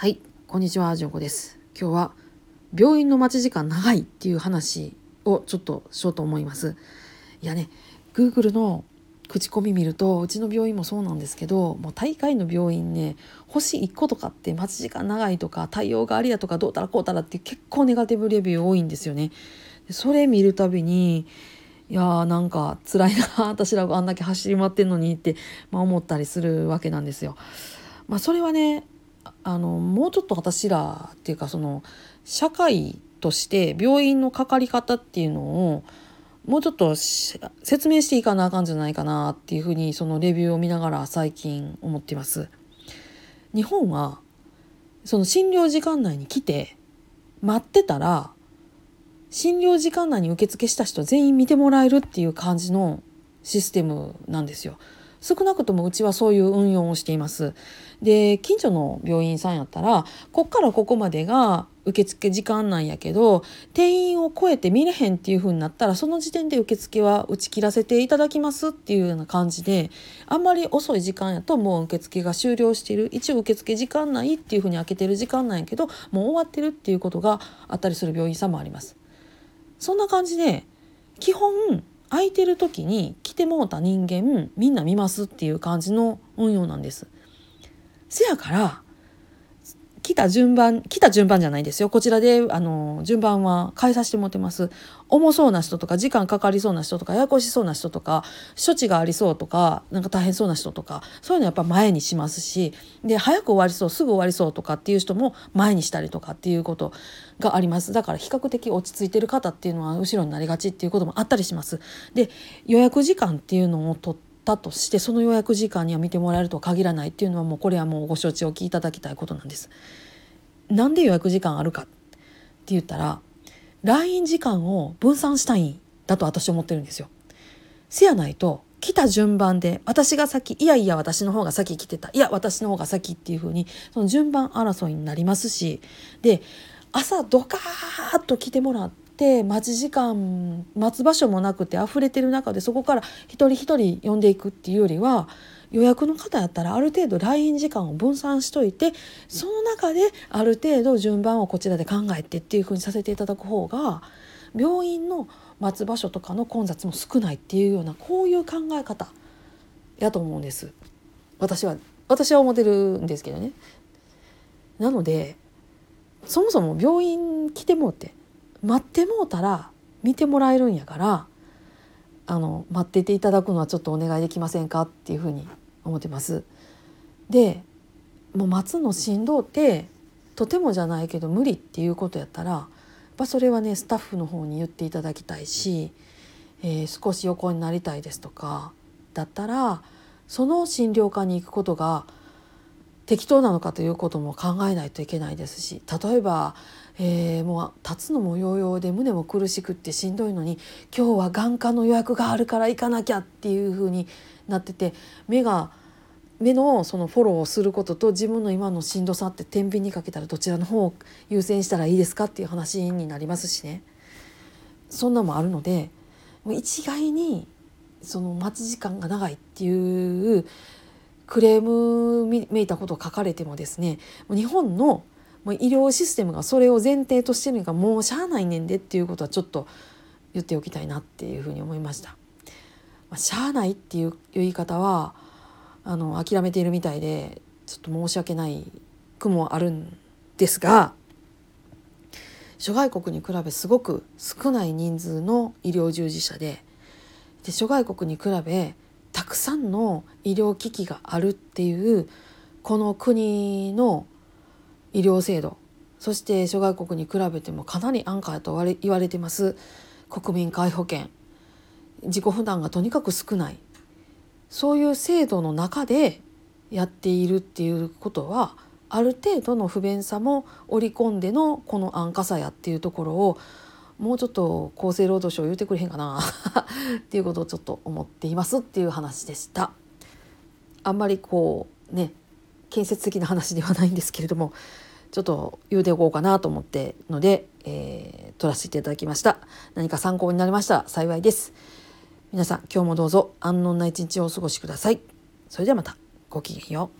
はい、こんにちは、じゅんこです。今日は病院の待ち時間長いっていう話をちょっとしようと思います。いやね、Google の口コミ見るとうちの病院もそうなんですけどもう大会の病院ね星1個とかって待ち時間長いとか対応がありやとかどうたらこうたらって結構ネガティブレビュー多いんですよね。それ見るたびにいやーなんか辛いな私らがあんだけ走り回ってんのにって、まあ、思ったりするわけなんですよ。まあ、それはねあのもうちょっと私らっていうかその社会として病院のかかり方っていうのをもうちょっと説明していかなあかんじゃないかなっていうふうにそのレビューを見ながら最近思っています。日本はその診療時間内に来て待ってたら診療時間内に受付した人全員見てもらえるっていう感じのシステムなんですよ。少なくともうちはそういう運用をしています。で近所の病院さんやったらこっからここまでが受付時間なんやけど定員を超えて見れへんっていう風になったらその時点で受付は打ち切らせていただきますっていうような感じであんまり遅い時間やともう受付が終了している一応受付時間内っていう風に開けてる時間なんやけどもう終わってるっていうことがあったりする病院さんもあります。そんな感じで基本空いてる時に来てもうた人間みんな見ますっていう感じの運用なんです。せやから来た順番来た順番じゃないですよ。こちらであの順番は変えさせてもらってます。重そうな人とか時間かかりそうな人とかややこしそうな人とか処置がありそうとかなんか大変そうな人とかそういうのやっぱ前にしますしで早く終わりそうすぐ終わりそうとかっていう人も前にしたりとかっていうことがあります。だから比較的落ち着いてる方っていうのは後ろになりがちっていうこともあったりします。で予約時間っていうのを取ってたとしてその予約時間には見てもらえるとは限らないっていうのはもうこれはもうご承知おきいただきたいことなんです。なんで予約時間あるかって言ったら来院時間を分散したいんだと私思ってるんですよ。せやないと来た順番で私が先いやいや私の方が先来てたいや私の方が先っていう風にその順番争いになりますしで朝ドカーッと来てもらってて待ち時間待つ場所もなくて溢れてる中でそこから一人一人呼んでいくっていうよりは予約の方やったらある程度来院時間を分散しといてその中である程度順番をこちらで考えてっていうふうにさせていただく方が病院の待つ場所とかの混雑も少ないっていうようなこういう考え方やと思うんです私は私は思ってるんですけどね。なのでそもそも病院来てもって待ってもうたら見てもらえるんやからあの待ってていただくのはちょっとお願いできませんかっていうふうに思ってます。でもう待つのしんどってとてもじゃないけど無理っていうことやったらやっぱそれはねスタッフの方に言っていただきたいし、えー、少し横になりたいですとかだったらその診療科に行くことが適当なのかということも考えないといけないですし例えばえー、もう立つのもようようで胸も苦しくってしんどいのに今日は眼科の予約があるから行かなきゃっていう風になってて目が目のそのフォローをすることと自分の今のしんどさって天秤にかけたらどちらの方を優先したらいいですかっていう話になりますしね。そんなもあるのでもう一概にその待ち時間が長いっていうクレームめいたことを書かれてもですね日本のもう医療システムがそれを前提としてるのがもうしゃあないねんでっていうことはちょっと言っておきたいなっていうふうに思いました。まあ、しゃあないっていう言い方はあの諦めているみたいでちょっと申し訳ない句もあるんですが諸外国に比べすごく少ない人数の医療従事者でで諸外国に比べたくさんの医療機器があるっていうこの国の医療制度そして諸外国に比べてもかなり安価だと言われてます。国民皆保険。自己負担がとにかく少ない。そういう制度の中でやっているっていうことはある程度の不便さも織り込んでのこの安価さやっていうところをもうちょっと厚生労働省言うてくれへんかな。っていうことをちょっと思っていますっていう話でした。あんまりこうね建設的な話ではないんですけれどもちょっと言うておこうかなと思ってので、えー、撮らせていただきました。何か参考になりましたら幸いです。皆さん今日もどうぞ安穏な一日をお過ごしください。それではまた。ごきげんよう。